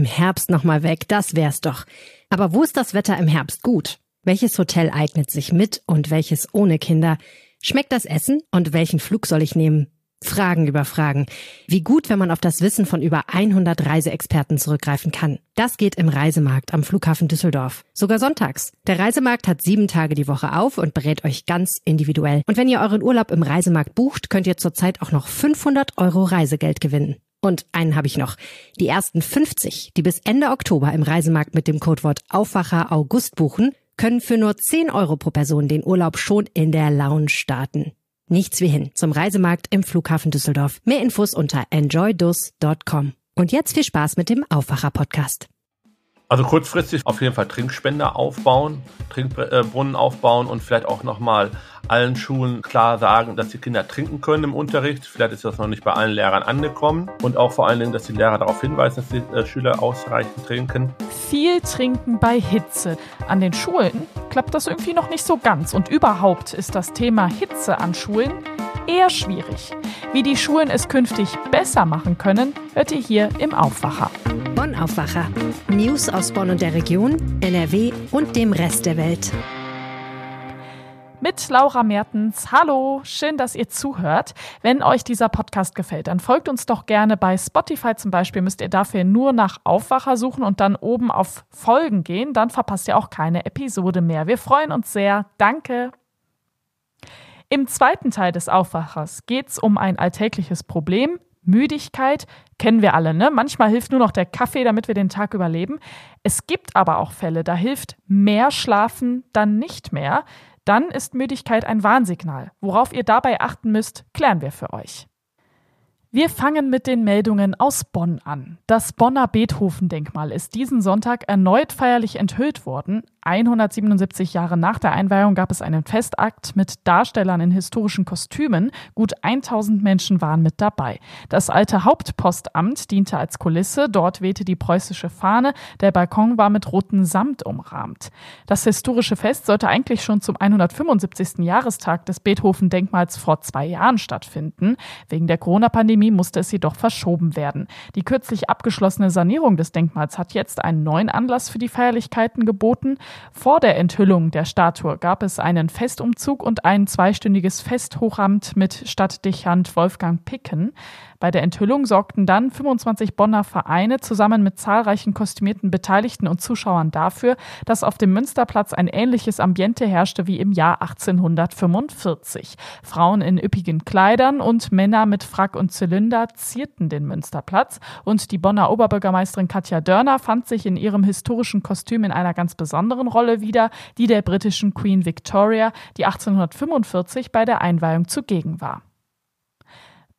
im Herbst nochmal weg, das wär's doch. Aber wo ist das Wetter im Herbst gut? Welches Hotel eignet sich mit und welches ohne Kinder? Schmeckt das Essen und welchen Flug soll ich nehmen? Fragen über Fragen. Wie gut, wenn man auf das Wissen von über 100 Reiseexperten zurückgreifen kann. Das geht im Reisemarkt am Flughafen Düsseldorf. Sogar sonntags. Der Reisemarkt hat sieben Tage die Woche auf und berät euch ganz individuell. Und wenn ihr euren Urlaub im Reisemarkt bucht, könnt ihr zurzeit auch noch 500 Euro Reisegeld gewinnen. Und einen habe ich noch. Die ersten 50, die bis Ende Oktober im Reisemarkt mit dem Codewort Aufwacher August buchen, können für nur 10 Euro pro Person den Urlaub schon in der Lounge starten. Nichts wie hin zum Reisemarkt im Flughafen Düsseldorf. Mehr Infos unter enjoydus.com. Und jetzt viel Spaß mit dem Aufwacher-Podcast. Also kurzfristig auf jeden Fall Trinkspender aufbauen, Trinkbrunnen aufbauen und vielleicht auch nochmal allen Schulen klar sagen, dass die Kinder trinken können im Unterricht. Vielleicht ist das noch nicht bei allen Lehrern angekommen. Und auch vor allen Dingen, dass die Lehrer darauf hinweisen, dass die äh, Schüler ausreichend trinken. Viel trinken bei Hitze. An den Schulen klappt das irgendwie noch nicht so ganz. Und überhaupt ist das Thema Hitze an Schulen eher schwierig. Wie die Schulen es künftig besser machen können, hört ihr hier im Aufwacher. Bonn Aufwacher. News aus Bonn und der Region, NRW und dem Rest der Welt mit Laura Mertens. Hallo, schön, dass ihr zuhört. Wenn euch dieser Podcast gefällt, dann folgt uns doch gerne bei Spotify zum Beispiel. Müsst ihr dafür nur nach Aufwacher suchen und dann oben auf Folgen gehen. Dann verpasst ihr auch keine Episode mehr. Wir freuen uns sehr. Danke. Im zweiten Teil des Aufwachers geht es um ein alltägliches Problem. Müdigkeit kennen wir alle, ne? Manchmal hilft nur noch der Kaffee, damit wir den Tag überleben. Es gibt aber auch Fälle, da hilft mehr Schlafen dann nicht mehr dann ist Müdigkeit ein Warnsignal. Worauf ihr dabei achten müsst, klären wir für euch. Wir fangen mit den Meldungen aus Bonn an. Das Bonner Beethoven-Denkmal ist diesen Sonntag erneut feierlich enthüllt worden. 177 Jahre nach der Einweihung gab es einen Festakt mit Darstellern in historischen Kostümen. Gut 1000 Menschen waren mit dabei. Das alte Hauptpostamt diente als Kulisse. Dort wehte die preußische Fahne. Der Balkon war mit rotem Samt umrahmt. Das historische Fest sollte eigentlich schon zum 175. Jahrestag des Beethoven-Denkmals vor zwei Jahren stattfinden. Wegen der Corona-Pandemie musste es jedoch verschoben werden. Die kürzlich abgeschlossene Sanierung des Denkmals hat jetzt einen neuen Anlass für die Feierlichkeiten geboten. Vor der Enthüllung der Statue gab es einen Festumzug und ein zweistündiges Festhochamt mit Stadtdechant Wolfgang Picken. Bei der Enthüllung sorgten dann 25 Bonner Vereine zusammen mit zahlreichen kostümierten Beteiligten und Zuschauern dafür, dass auf dem Münsterplatz ein ähnliches Ambiente herrschte wie im Jahr 1845. Frauen in üppigen Kleidern und Männer mit Frack und Zylinder zierten den Münsterplatz und die Bonner Oberbürgermeisterin Katja Dörner fand sich in ihrem historischen Kostüm in einer ganz besonderen Rolle wieder, die der britischen Queen Victoria, die 1845 bei der Einweihung zugegen war.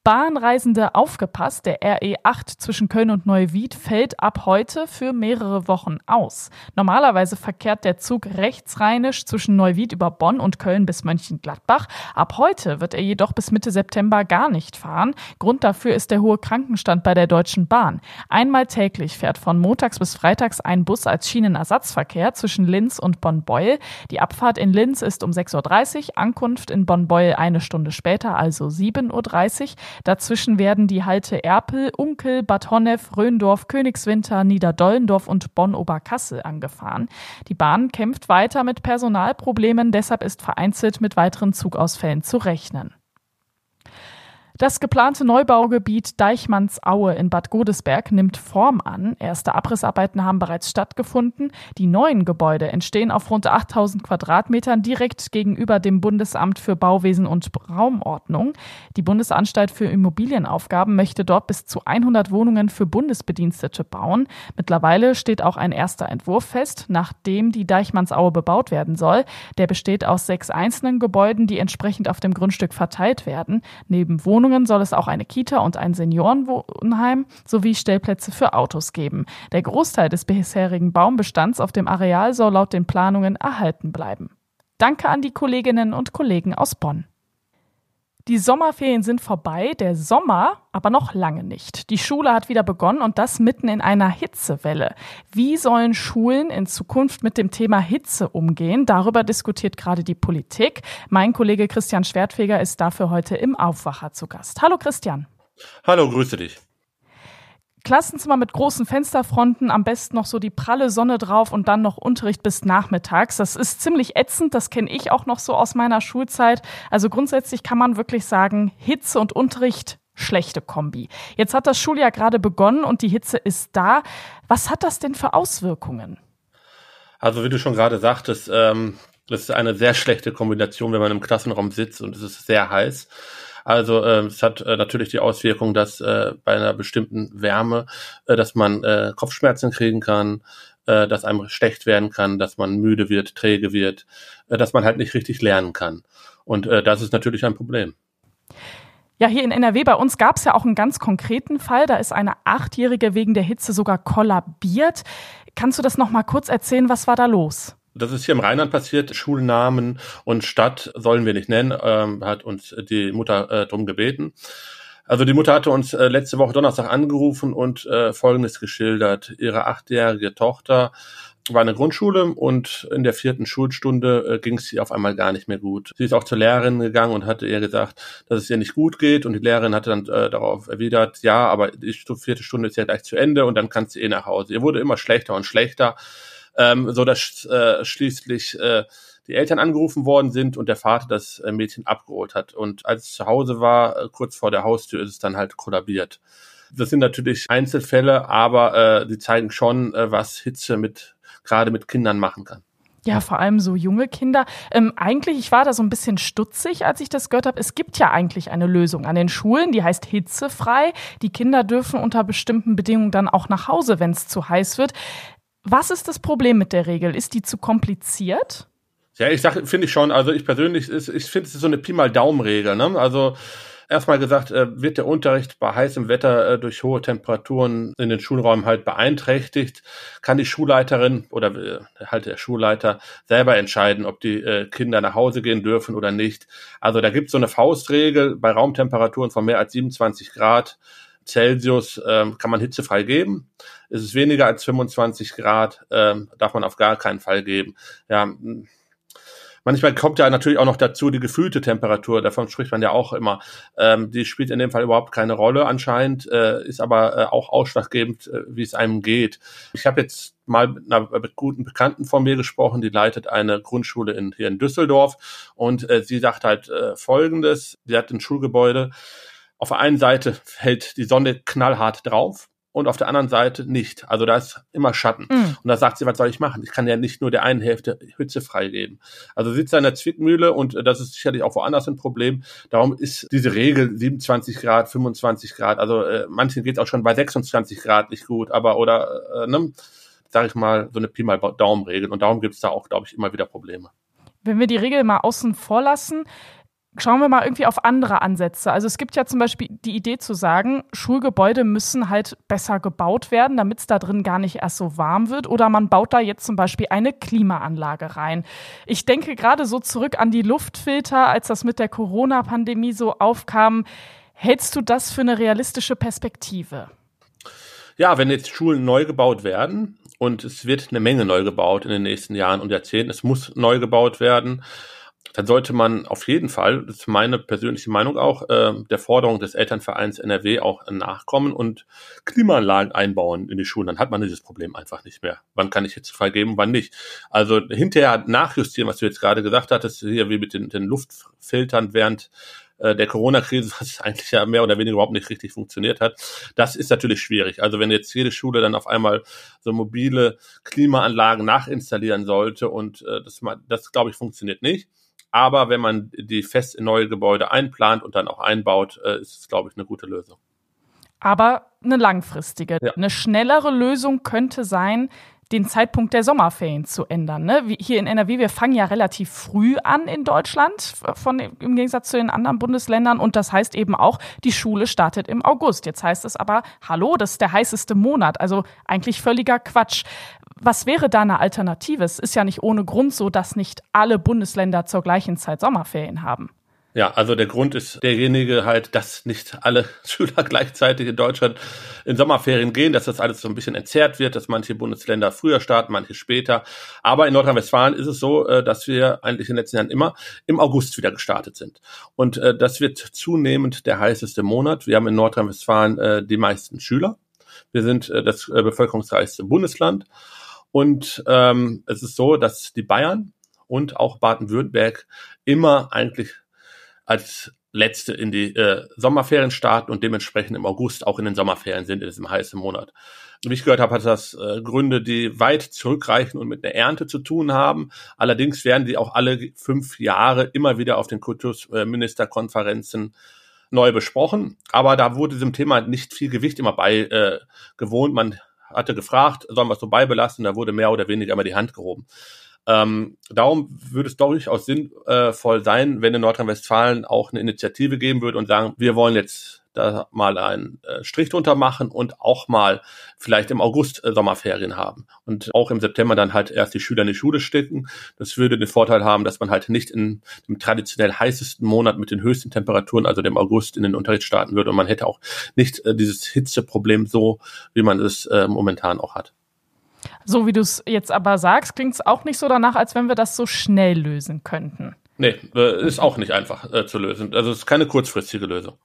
Bahnreisende aufgepasst, der RE8 zwischen Köln und Neuwied fällt ab heute für mehrere Wochen aus. Normalerweise verkehrt der Zug rechtsrheinisch zwischen Neuwied über Bonn und Köln bis Mönchengladbach. Ab heute wird er jedoch bis Mitte September gar nicht fahren. Grund dafür ist der hohe Krankenstand bei der Deutschen Bahn. Einmal täglich fährt von montags bis freitags ein Bus als Schienenersatzverkehr zwischen Linz und Bonn-Beuel. Die Abfahrt in Linz ist um 6.30 Uhr, Ankunft in Bonn-Beuel eine Stunde später, also 7.30 Uhr. Dazwischen werden die Halte Erpel, Unkel, Bad Honnef, Röndorf, Königswinter, Niederdollendorf und Bonn-Oberkassel angefahren. Die Bahn kämpft weiter mit Personalproblemen, deshalb ist vereinzelt mit weiteren Zugausfällen zu rechnen. Das geplante Neubaugebiet Deichmannsaue in Bad Godesberg nimmt Form an. Erste Abrissarbeiten haben bereits stattgefunden. Die neuen Gebäude entstehen auf rund 8000 Quadratmetern direkt gegenüber dem Bundesamt für Bauwesen und Raumordnung. Die Bundesanstalt für Immobilienaufgaben möchte dort bis zu 100 Wohnungen für Bundesbedienstete bauen. Mittlerweile steht auch ein erster Entwurf fest, nachdem die Deichmannsaue bebaut werden soll. Der besteht aus sechs einzelnen Gebäuden, die entsprechend auf dem Grundstück verteilt werden. Neben Wohnungen Wohnungen soll es auch eine Kita und ein Seniorenwohnheim sowie Stellplätze für Autos geben. Der Großteil des bisherigen Baumbestands auf dem Areal soll laut den Planungen erhalten bleiben. Danke an die Kolleginnen und Kollegen aus Bonn. Die Sommerferien sind vorbei, der Sommer aber noch lange nicht. Die Schule hat wieder begonnen und das mitten in einer Hitzewelle. Wie sollen Schulen in Zukunft mit dem Thema Hitze umgehen? Darüber diskutiert gerade die Politik. Mein Kollege Christian Schwertfeger ist dafür heute im Aufwacher zu Gast. Hallo Christian. Hallo, grüße dich. Klassenzimmer mit großen Fensterfronten, am besten noch so die pralle Sonne drauf und dann noch Unterricht bis nachmittags. Das ist ziemlich ätzend, das kenne ich auch noch so aus meiner Schulzeit. Also grundsätzlich kann man wirklich sagen, Hitze und Unterricht schlechte Kombi. Jetzt hat das Schuljahr gerade begonnen und die Hitze ist da. Was hat das denn für Auswirkungen? Also wie du schon gerade sagtest, ähm, das ist eine sehr schlechte Kombination, wenn man im Klassenraum sitzt und es ist sehr heiß. Also äh, es hat äh, natürlich die Auswirkung, dass äh, bei einer bestimmten Wärme, äh, dass man äh, Kopfschmerzen kriegen kann, äh, dass einem schlecht werden kann, dass man müde wird, träge wird, äh, dass man halt nicht richtig lernen kann. Und äh, das ist natürlich ein Problem. Ja, hier in NRW bei uns gab es ja auch einen ganz konkreten Fall. Da ist eine Achtjährige wegen der Hitze sogar kollabiert. Kannst du das noch mal kurz erzählen? Was war da los? Das ist hier im Rheinland passiert. Schulnamen und Stadt sollen wir nicht nennen, ähm, hat uns die Mutter äh, drum gebeten. Also die Mutter hatte uns äh, letzte Woche Donnerstag angerufen und äh, Folgendes geschildert. Ihre achtjährige Tochter war in der Grundschule und in der vierten Schulstunde äh, ging es ihr auf einmal gar nicht mehr gut. Sie ist auch zur Lehrerin gegangen und hatte ihr gesagt, dass es ihr nicht gut geht und die Lehrerin hatte dann äh, darauf erwidert, ja, aber die vierte Stunde ist ja gleich zu Ende und dann kannst du eh nach Hause. Ihr wurde immer schlechter und schlechter ähm, so dass äh, schließlich äh, die Eltern angerufen worden sind und der Vater das äh, Mädchen abgeholt hat. Und als es zu Hause war, äh, kurz vor der Haustür, ist es dann halt kollabiert. Das sind natürlich Einzelfälle, aber äh, die zeigen schon, äh, was Hitze mit gerade mit Kindern machen kann. Ja, vor allem so junge Kinder. Ähm, eigentlich, ich war da so ein bisschen stutzig, als ich das gehört habe. Es gibt ja eigentlich eine Lösung an den Schulen, die heißt hitzefrei. Die Kinder dürfen unter bestimmten Bedingungen dann auch nach Hause, wenn es zu heiß wird. Was ist das Problem mit der Regel? Ist die zu kompliziert? Ja, ich sage, finde ich schon. Also ich persönlich, ist, ich finde es ist so eine Pi mal Daumen-Regel. Ne? Also erstmal gesagt, äh, wird der Unterricht bei heißem Wetter äh, durch hohe Temperaturen in den Schulräumen halt beeinträchtigt, kann die Schulleiterin oder äh, halt der Schulleiter selber entscheiden, ob die äh, Kinder nach Hause gehen dürfen oder nicht. Also da gibt es so eine Faustregel bei Raumtemperaturen von mehr als 27 Grad Celsius ähm, kann man hitzefrei geben. Ist es weniger als 25 Grad, ähm, darf man auf gar keinen Fall geben. Ja, manchmal kommt ja natürlich auch noch dazu die gefühlte Temperatur, davon spricht man ja auch immer. Ähm, die spielt in dem Fall überhaupt keine Rolle anscheinend, äh, ist aber äh, auch ausschlaggebend, äh, wie es einem geht. Ich habe jetzt mal mit einer guten Bekannten von mir gesprochen, die leitet eine Grundschule in, hier in Düsseldorf und äh, sie sagt halt äh, Folgendes, sie hat ein Schulgebäude, auf der einen Seite fällt die Sonne knallhart drauf und auf der anderen Seite nicht. Also da ist immer Schatten. Mhm. Und da sagt sie, was soll ich machen? Ich kann ja nicht nur der einen Hälfte Hütze freigeben. Also sitzt er in der Zwickmühle und das ist sicherlich auch woanders ein Problem. Darum ist diese Regel 27 Grad, 25 Grad, also äh, manchen geht es auch schon bei 26 Grad nicht gut, aber oder, äh, ne, sag ich mal, so eine Pi mal Daumen-Regel. Und darum gibt es da auch, glaube ich, immer wieder Probleme. Wenn wir die Regel mal außen vor lassen, schauen wir mal irgendwie auf andere Ansätze. Also es gibt ja zum Beispiel die Idee zu sagen, Schulgebäude müssen halt besser gebaut werden, damit es da drin gar nicht erst so warm wird. Oder man baut da jetzt zum Beispiel eine Klimaanlage rein. Ich denke gerade so zurück an die Luftfilter, als das mit der Corona-Pandemie so aufkam. Hältst du das für eine realistische Perspektive? Ja, wenn jetzt Schulen neu gebaut werden und es wird eine Menge neu gebaut in den nächsten Jahren und Jahrzehnten, es muss neu gebaut werden, dann sollte man auf jeden Fall, das ist meine persönliche Meinung auch, äh, der Forderung des Elternvereins NRW auch nachkommen und Klimaanlagen einbauen in die Schulen. Dann hat man dieses Problem einfach nicht mehr. Wann kann ich jetzt freigeben, wann nicht? Also hinterher nachjustieren, was du jetzt gerade gesagt hattest, hier wie mit den, den Luftfiltern während äh, der Corona-Krise, was eigentlich ja mehr oder weniger überhaupt nicht richtig funktioniert hat. Das ist natürlich schwierig. Also wenn jetzt jede Schule dann auf einmal so mobile Klimaanlagen nachinstallieren sollte und äh, das, das glaube ich, funktioniert nicht. Aber wenn man die fest in neue Gebäude einplant und dann auch einbaut, äh, ist es, glaube ich, eine gute Lösung. Aber eine langfristige. Ja. Eine schnellere Lösung könnte sein, den Zeitpunkt der Sommerferien zu ändern. Ne? Wie hier in NRW, wir fangen ja relativ früh an in Deutschland, von, im Gegensatz zu den anderen Bundesländern. Und das heißt eben auch, die Schule startet im August. Jetzt heißt es aber, hallo, das ist der heißeste Monat. Also eigentlich völliger Quatsch. Was wäre da eine Alternative? Es ist ja nicht ohne Grund so, dass nicht alle Bundesländer zur gleichen Zeit Sommerferien haben. Ja, also der Grund ist derjenige halt, dass nicht alle Schüler gleichzeitig in Deutschland in Sommerferien gehen, dass das alles so ein bisschen entzerrt wird, dass manche Bundesländer früher starten, manche später. Aber in Nordrhein-Westfalen ist es so, äh, dass wir eigentlich in den letzten Jahren immer im August wieder gestartet sind. Und äh, das wird zunehmend der heißeste Monat. Wir haben in Nordrhein-Westfalen äh, die meisten Schüler Wir sind das bevölkerungsreichste Bundesland. Und ähm, es ist so, dass die Bayern und auch Baden-Württemberg immer eigentlich als letzte in die äh, Sommerferien starten und dementsprechend im August auch in den Sommerferien sind, in diesem heißen Monat. Wie ich gehört habe, hat das äh, Gründe, die weit zurückreichen und mit einer Ernte zu tun haben. Allerdings werden die auch alle fünf Jahre immer wieder auf den Kultusministerkonferenzen neu besprochen. Aber da wurde diesem Thema nicht viel Gewicht immer bei äh, gewohnt. Man hatte gefragt, sollen wir es so beibelassen? Da wurde mehr oder weniger immer die Hand gehoben. Ähm, darum würde es durchaus sinnvoll sein, wenn in Nordrhein-Westfalen auch eine Initiative geben würde und sagen, wir wollen jetzt da mal einen äh, Strich drunter machen und auch mal vielleicht im August äh, Sommerferien haben und auch im September dann halt erst die Schüler in die Schule stecken. Das würde den Vorteil haben, dass man halt nicht in dem traditionell heißesten Monat mit den höchsten Temperaturen, also dem August, in den Unterricht starten würde und man hätte auch nicht äh, dieses Hitzeproblem so, wie man es äh, momentan auch hat. So wie du es jetzt aber sagst, klingt es auch nicht so danach, als wenn wir das so schnell lösen könnten. Nee, ist auch nicht einfach äh, zu lösen. Also es ist keine kurzfristige Lösung.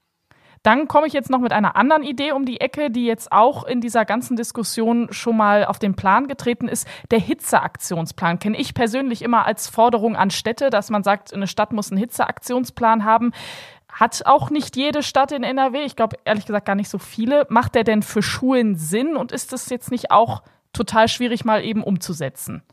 Dann komme ich jetzt noch mit einer anderen Idee um die Ecke, die jetzt auch in dieser ganzen Diskussion schon mal auf den Plan getreten ist. Der Hitzeaktionsplan kenne ich persönlich immer als Forderung an Städte, dass man sagt, eine Stadt muss einen Hitzeaktionsplan haben. Hat auch nicht jede Stadt in NRW, ich glaube ehrlich gesagt gar nicht so viele. Macht der denn für Schulen Sinn und ist es jetzt nicht auch total schwierig mal eben umzusetzen?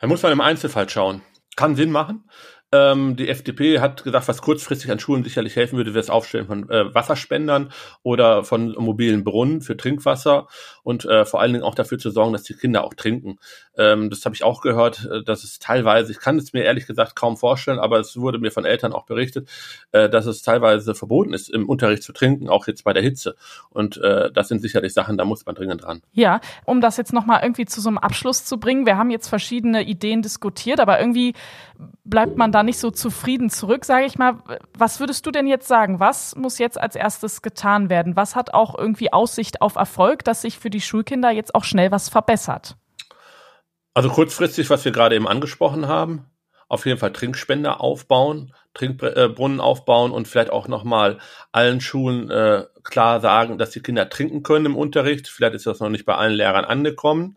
Da muss man im Einzelfall schauen. Kann Sinn machen. Ähm, die FDP hat gesagt, was kurzfristig an Schulen sicherlich helfen würde, wäre das Aufstellen von äh, Wasserspendern oder von mobilen Brunnen für Trinkwasser und äh, vor allen Dingen auch dafür zu sorgen, dass die Kinder auch trinken. Ähm, das habe ich auch gehört, äh, dass es teilweise, ich kann es mir ehrlich gesagt kaum vorstellen, aber es wurde mir von Eltern auch berichtet, äh, dass es teilweise verboten ist, im Unterricht zu trinken, auch jetzt bei der Hitze. Und äh, das sind sicherlich Sachen, da muss man dringend dran. Ja, um das jetzt nochmal irgendwie zu so einem Abschluss zu bringen, wir haben jetzt verschiedene Ideen diskutiert, aber irgendwie bleibt man da nicht so zufrieden zurück, sage ich mal. Was würdest du denn jetzt sagen? Was muss jetzt als erstes getan werden? Was hat auch irgendwie Aussicht auf Erfolg, dass sich für die Schulkinder jetzt auch schnell was verbessert? Also kurzfristig, was wir gerade eben angesprochen haben, auf jeden Fall Trinkspender aufbauen, Trinkbrunnen äh, aufbauen und vielleicht auch nochmal allen Schulen äh, klar sagen, dass die Kinder trinken können im Unterricht. Vielleicht ist das noch nicht bei allen Lehrern angekommen.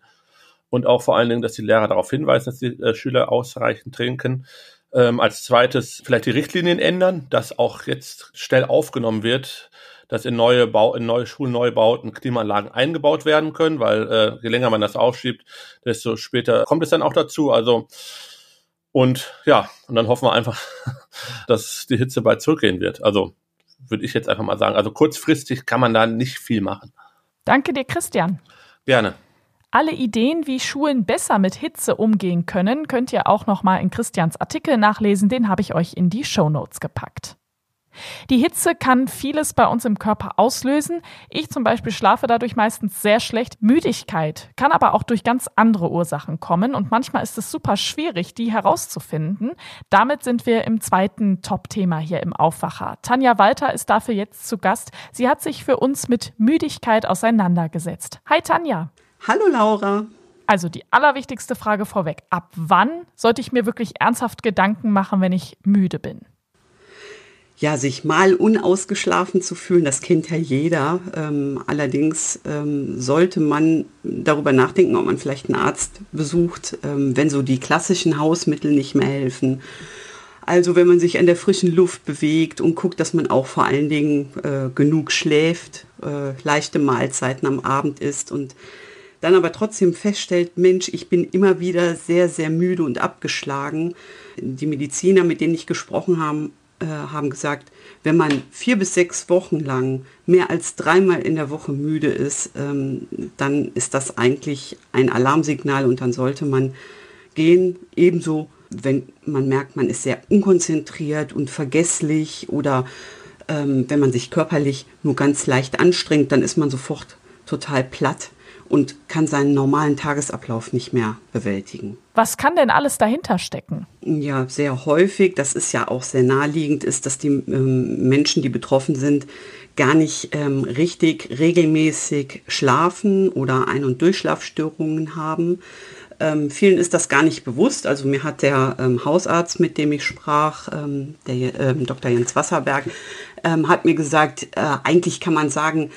Und auch vor allen Dingen, dass die Lehrer darauf hinweisen, dass die äh, Schüler ausreichend trinken. Ähm, als zweites vielleicht die Richtlinien ändern, dass auch jetzt schnell aufgenommen wird, dass in neue, Bau, in neue Schulneubauten Klimaanlagen eingebaut werden können, weil äh, je länger man das aufschiebt, desto später kommt es dann auch dazu. Also und ja, und dann hoffen wir einfach, dass die Hitze bald zurückgehen wird. Also würde ich jetzt einfach mal sagen. Also kurzfristig kann man da nicht viel machen. Danke dir, Christian. Gerne. Alle Ideen, wie Schulen besser mit Hitze umgehen können, könnt ihr auch noch mal in Christians Artikel nachlesen. Den habe ich euch in die Show Notes gepackt. Die Hitze kann vieles bei uns im Körper auslösen. Ich zum Beispiel schlafe dadurch meistens sehr schlecht. Müdigkeit kann aber auch durch ganz andere Ursachen kommen und manchmal ist es super schwierig, die herauszufinden. Damit sind wir im zweiten Top-Thema hier im Aufwacher. Tanja Walter ist dafür jetzt zu Gast. Sie hat sich für uns mit Müdigkeit auseinandergesetzt. Hi Tanja. Hallo Laura. Also die allerwichtigste Frage vorweg. Ab wann sollte ich mir wirklich ernsthaft Gedanken machen, wenn ich müde bin? Ja, sich mal unausgeschlafen zu fühlen, das kennt ja jeder. Ähm, allerdings ähm, sollte man darüber nachdenken, ob man vielleicht einen Arzt besucht, ähm, wenn so die klassischen Hausmittel nicht mehr helfen. Also wenn man sich an der frischen Luft bewegt und guckt, dass man auch vor allen Dingen äh, genug schläft, äh, leichte Mahlzeiten am Abend isst und dann aber trotzdem feststellt, Mensch, ich bin immer wieder sehr, sehr müde und abgeschlagen. Die Mediziner, mit denen ich gesprochen habe, äh, haben gesagt, wenn man vier bis sechs Wochen lang mehr als dreimal in der Woche müde ist, ähm, dann ist das eigentlich ein Alarmsignal und dann sollte man gehen. Ebenso, wenn man merkt, man ist sehr unkonzentriert und vergesslich oder ähm, wenn man sich körperlich nur ganz leicht anstrengt, dann ist man sofort total platt und kann seinen normalen Tagesablauf nicht mehr bewältigen. Was kann denn alles dahinter stecken? Ja, sehr häufig, das ist ja auch sehr naheliegend, ist, dass die ähm, Menschen, die betroffen sind, gar nicht ähm, richtig regelmäßig schlafen oder Ein- und Durchschlafstörungen haben. Ähm, vielen ist das gar nicht bewusst. Also mir hat der ähm, Hausarzt, mit dem ich sprach, ähm, der ähm, Dr. Jens Wasserberg, ähm, hat mir gesagt, äh, eigentlich kann man sagen,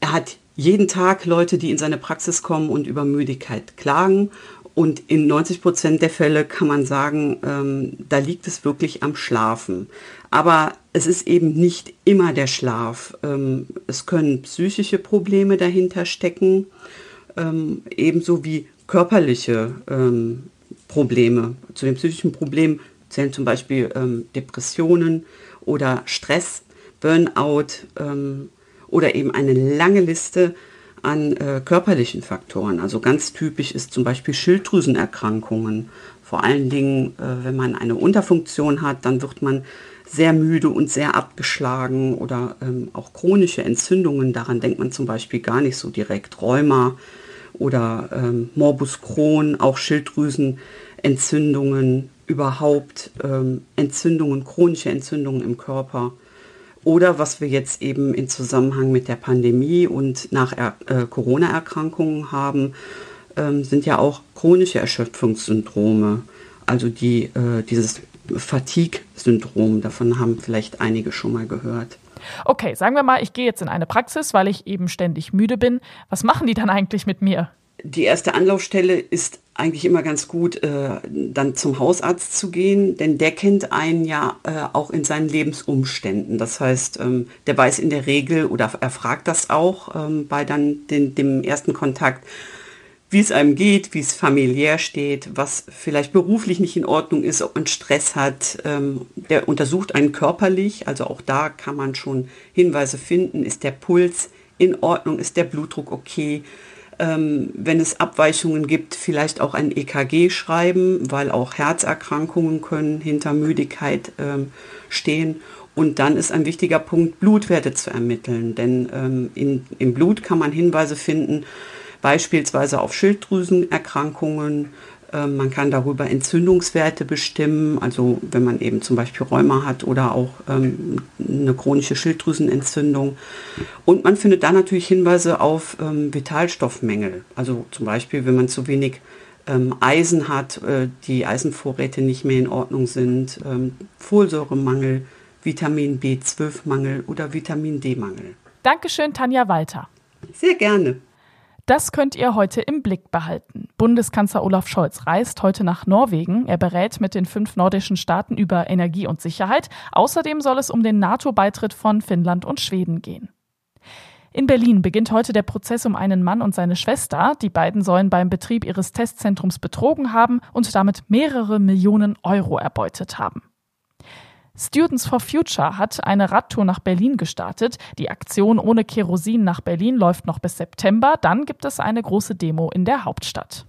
er hat jeden Tag Leute, die in seine Praxis kommen und über Müdigkeit klagen. Und in 90 Prozent der Fälle kann man sagen, ähm, da liegt es wirklich am Schlafen. Aber es ist eben nicht immer der Schlaf. Ähm, es können psychische Probleme dahinter stecken, ähm, ebenso wie körperliche ähm, Probleme. Zu den psychischen Problemen zählen zum Beispiel ähm, Depressionen oder Stress, Burnout ähm, oder eben eine lange Liste an äh, körperlichen Faktoren. Also ganz typisch ist zum Beispiel Schilddrüsenerkrankungen. Vor allen Dingen, äh, wenn man eine Unterfunktion hat, dann wird man sehr müde und sehr abgeschlagen oder ähm, auch chronische Entzündungen. Daran denkt man zum Beispiel gar nicht so direkt. Rheuma oder ähm, Morbus Crohn, auch Schilddrüsenentzündungen, überhaupt ähm, Entzündungen, chronische Entzündungen im Körper. Oder was wir jetzt eben in Zusammenhang mit der Pandemie und nach er äh, Corona-Erkrankungen haben, ähm, sind ja auch chronische Erschöpfungssyndrome. Also die, äh, dieses Fatigue-Syndrom, davon haben vielleicht einige schon mal gehört. Okay, sagen wir mal, ich gehe jetzt in eine Praxis, weil ich eben ständig müde bin. Was machen die dann eigentlich mit mir? Die erste Anlaufstelle ist eigentlich immer ganz gut, äh, dann zum Hausarzt zu gehen, denn der kennt einen ja äh, auch in seinen Lebensumständen. Das heißt, ähm, der weiß in der Regel oder er fragt das auch ähm, bei dann den, dem ersten Kontakt, wie es einem geht, wie es familiär steht, was vielleicht beruflich nicht in Ordnung ist, ob man Stress hat. Ähm, der untersucht einen körperlich, also auch da kann man schon Hinweise finden, ist der Puls in Ordnung, ist der Blutdruck okay ähm, wenn es Abweichungen gibt, vielleicht auch ein EKG schreiben, weil auch Herzerkrankungen können hinter Müdigkeit ähm, stehen. Und dann ist ein wichtiger Punkt, Blutwerte zu ermitteln. Denn ähm, in, im Blut kann man Hinweise finden, beispielsweise auf Schilddrüsenerkrankungen, man kann darüber Entzündungswerte bestimmen, also wenn man eben zum Beispiel Rheuma hat oder auch ähm, eine chronische Schilddrüsenentzündung. Und man findet da natürlich Hinweise auf ähm, Vitalstoffmängel, also zum Beispiel wenn man zu wenig ähm, Eisen hat, äh, die Eisenvorräte nicht mehr in Ordnung sind, ähm, Folsäuremangel, Vitamin B12-Mangel oder Vitamin D-Mangel. Dankeschön, Tanja Walter. Sehr gerne. Das könnt ihr heute im Blick behalten. Bundeskanzler Olaf Scholz reist heute nach Norwegen. Er berät mit den fünf nordischen Staaten über Energie und Sicherheit. Außerdem soll es um den NATO-Beitritt von Finnland und Schweden gehen. In Berlin beginnt heute der Prozess um einen Mann und seine Schwester. Die beiden sollen beim Betrieb ihres Testzentrums betrogen haben und damit mehrere Millionen Euro erbeutet haben. Students for Future hat eine Radtour nach Berlin gestartet. Die Aktion ohne Kerosin nach Berlin läuft noch bis September. Dann gibt es eine große Demo in der Hauptstadt.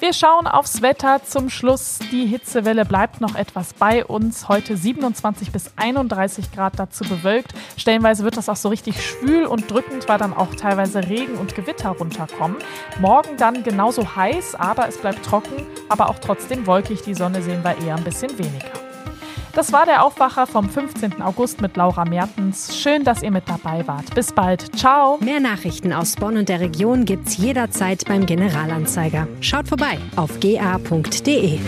Wir schauen aufs Wetter zum Schluss. Die Hitzewelle bleibt noch etwas bei uns. Heute 27 bis 31 Grad dazu bewölkt. Stellenweise wird das auch so richtig schwül und drückend, weil dann auch teilweise Regen und Gewitter runterkommen. Morgen dann genauso heiß, aber es bleibt trocken, aber auch trotzdem wolkig. Die Sonne sehen wir eher ein bisschen weniger. Das war der Aufwacher vom 15. August mit Laura Mertens. Schön, dass ihr mit dabei wart. Bis bald. Ciao. Mehr Nachrichten aus Bonn und der Region gibt's jederzeit beim Generalanzeiger. Schaut vorbei auf ga.de.